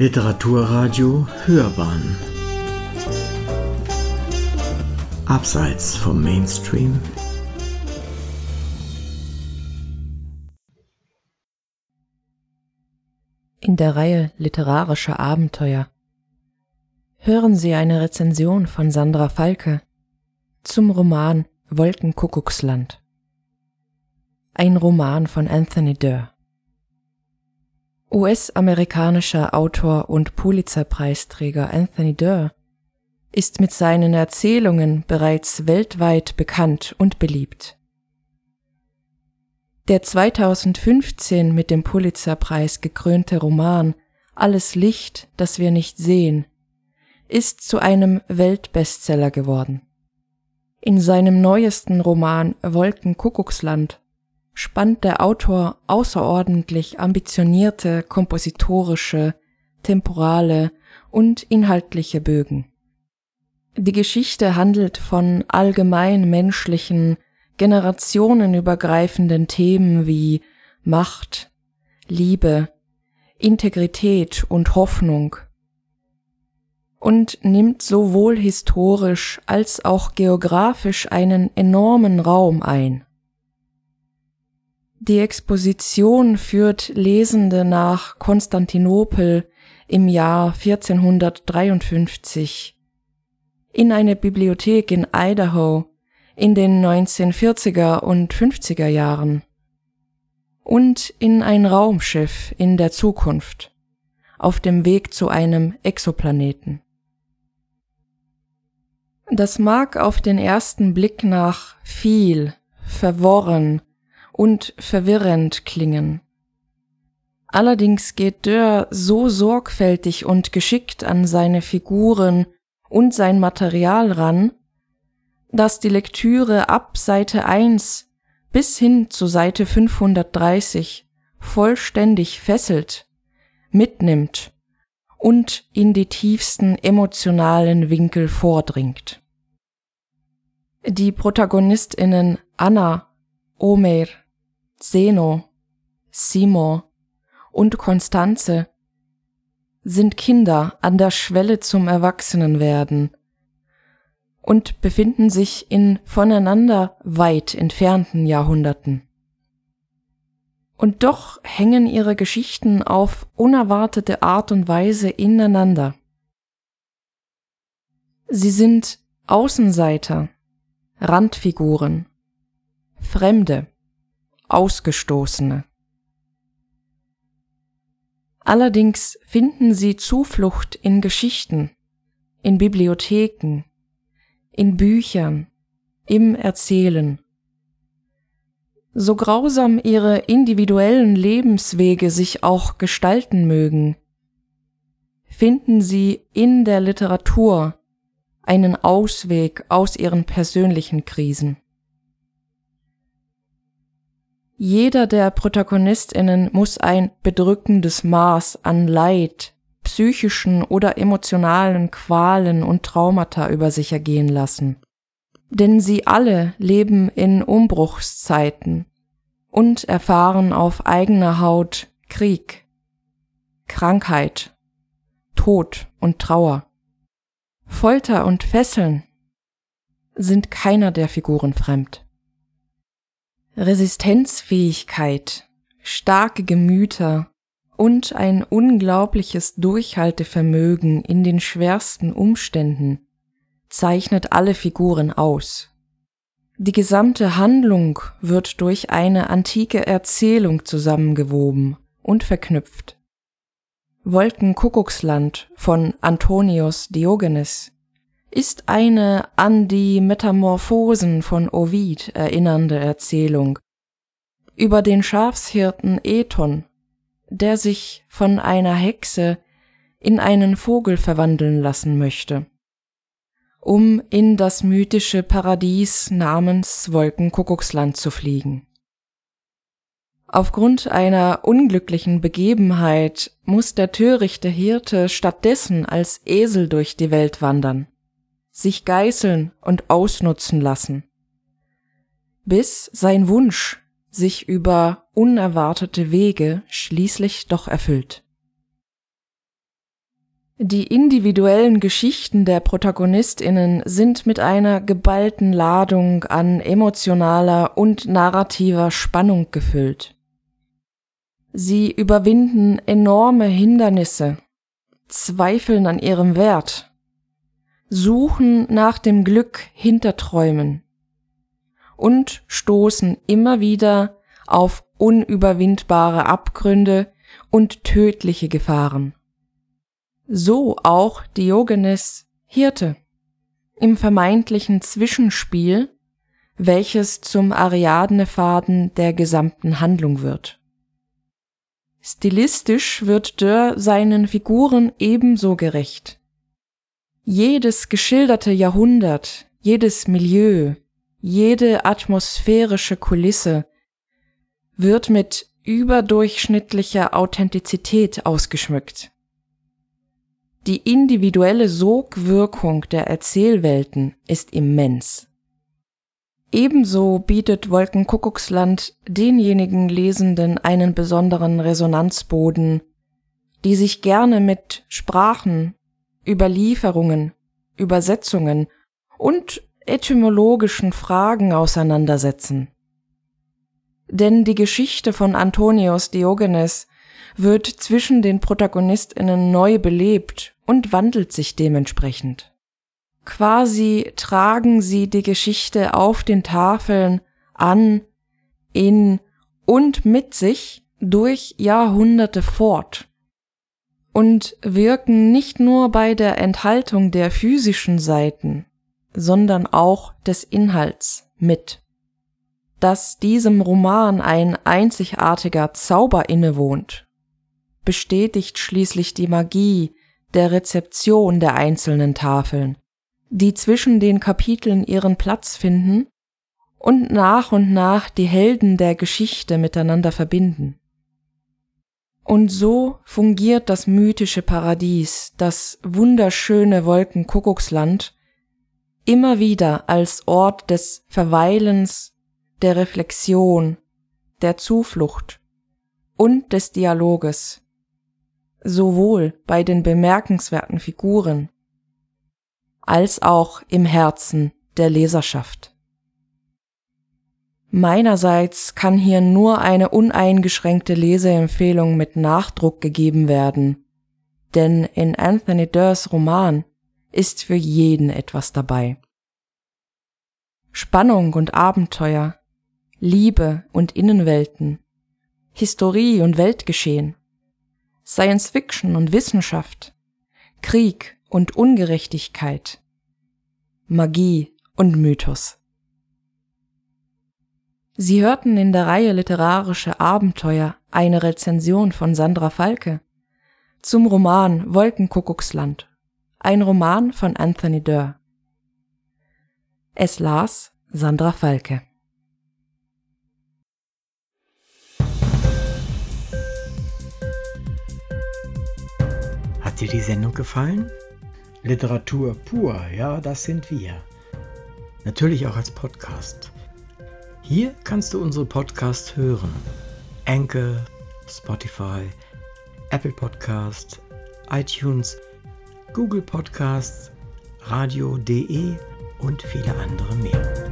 Literaturradio Hörbahn Abseits vom Mainstream In der Reihe Literarische Abenteuer hören Sie eine Rezension von Sandra Falke zum Roman Wolkenkuckucksland. Ein Roman von Anthony Durr. US-amerikanischer Autor und Pulitzer-Preisträger Anthony Durr ist mit seinen Erzählungen bereits weltweit bekannt und beliebt. Der 2015 mit dem Pulitzer-Preis gekrönte Roman Alles Licht, das wir nicht sehen ist zu einem Weltbestseller geworden. In seinem neuesten Roman Wolkenkuckucksland spannt der Autor außerordentlich ambitionierte kompositorische, temporale und inhaltliche Bögen. Die Geschichte handelt von allgemein menschlichen, generationenübergreifenden Themen wie Macht, Liebe, Integrität und Hoffnung und nimmt sowohl historisch als auch geografisch einen enormen Raum ein. Die Exposition führt Lesende nach Konstantinopel im Jahr 1453, in eine Bibliothek in Idaho in den 1940er und 50er Jahren und in ein Raumschiff in der Zukunft auf dem Weg zu einem Exoplaneten. Das mag auf den ersten Blick nach viel, verworren und verwirrend klingen. Allerdings geht Dörr so sorgfältig und geschickt an seine Figuren und sein Material ran, dass die Lektüre ab Seite 1 bis hin zu Seite 530 vollständig fesselt, mitnimmt und in die tiefsten emotionalen Winkel vordringt. Die Protagonistinnen Anna, Omer, Zeno, Simo und Konstanze sind Kinder an der Schwelle zum Erwachsenenwerden und befinden sich in voneinander weit entfernten Jahrhunderten. Und doch hängen ihre Geschichten auf unerwartete Art und Weise ineinander. Sie sind Außenseiter, Randfiguren, Fremde, Ausgestoßene. Allerdings finden sie Zuflucht in Geschichten, in Bibliotheken, in Büchern, im Erzählen so grausam ihre individuellen Lebenswege sich auch gestalten mögen, finden sie in der Literatur einen Ausweg aus ihren persönlichen Krisen. Jeder der Protagonistinnen muss ein bedrückendes Maß an Leid, psychischen oder emotionalen Qualen und Traumata über sich ergehen lassen denn sie alle leben in Umbruchszeiten und erfahren auf eigener Haut Krieg, Krankheit, Tod und Trauer. Folter und Fesseln sind keiner der Figuren fremd. Resistenzfähigkeit, starke Gemüter und ein unglaubliches Durchhaltevermögen in den schwersten Umständen zeichnet alle Figuren aus. Die gesamte Handlung wird durch eine antike Erzählung zusammengewoben und verknüpft. Wolkenkuckucksland von Antonius Diogenes ist eine an die Metamorphosen von Ovid erinnernde Erzählung über den Schafshirten Ethon, der sich von einer Hexe in einen Vogel verwandeln lassen möchte um in das mythische Paradies namens Wolkenkuckucksland zu fliegen. Aufgrund einer unglücklichen Begebenheit muss der törichte Hirte stattdessen als Esel durch die Welt wandern, sich geißeln und ausnutzen lassen, bis sein Wunsch sich über unerwartete Wege schließlich doch erfüllt. Die individuellen Geschichten der Protagonistinnen sind mit einer geballten Ladung an emotionaler und narrativer Spannung gefüllt. Sie überwinden enorme Hindernisse, zweifeln an ihrem Wert, suchen nach dem Glück hinter Träumen und stoßen immer wieder auf unüberwindbare Abgründe und tödliche Gefahren. So auch Diogenes Hirte im vermeintlichen Zwischenspiel, welches zum Ariadne-Faden der gesamten Handlung wird. Stilistisch wird Dörr seinen Figuren ebenso gerecht. Jedes geschilderte Jahrhundert, jedes Milieu, jede atmosphärische Kulisse wird mit überdurchschnittlicher Authentizität ausgeschmückt. Die individuelle Sogwirkung der Erzählwelten ist immens. Ebenso bietet Wolkenkuckucksland denjenigen Lesenden einen besonderen Resonanzboden, die sich gerne mit Sprachen, Überlieferungen, Übersetzungen und etymologischen Fragen auseinandersetzen. Denn die Geschichte von Antonius Diogenes wird zwischen den Protagonistinnen neu belebt und wandelt sich dementsprechend. Quasi tragen sie die Geschichte auf den Tafeln an, in und mit sich durch Jahrhunderte fort und wirken nicht nur bei der Enthaltung der physischen Seiten, sondern auch des Inhalts mit. Dass diesem Roman ein einzigartiger Zauber innewohnt bestätigt schließlich die Magie der Rezeption der einzelnen Tafeln, die zwischen den Kapiteln ihren Platz finden und nach und nach die Helden der Geschichte miteinander verbinden. Und so fungiert das mythische Paradies, das wunderschöne Wolkenkuckucksland, immer wieder als Ort des Verweilens, der Reflexion, der Zuflucht und des Dialoges, sowohl bei den bemerkenswerten Figuren als auch im Herzen der Leserschaft. Meinerseits kann hier nur eine uneingeschränkte Leseempfehlung mit Nachdruck gegeben werden, denn in Anthony Durrs Roman ist für jeden etwas dabei. Spannung und Abenteuer, Liebe und Innenwelten, Historie und Weltgeschehen, Science Fiction und Wissenschaft, Krieg und Ungerechtigkeit, Magie und Mythos. Sie hörten in der Reihe Literarische Abenteuer eine Rezension von Sandra Falke zum Roman Wolkenkuckucksland, ein Roman von Anthony Durr. Es las Sandra Falke. Hat dir die Sendung gefallen? Literatur pur, ja, das sind wir. Natürlich auch als Podcast. Hier kannst du unsere Podcasts hören. Anchor, Spotify, Apple Podcast, iTunes, Google Podcasts, radio.de und viele andere mehr.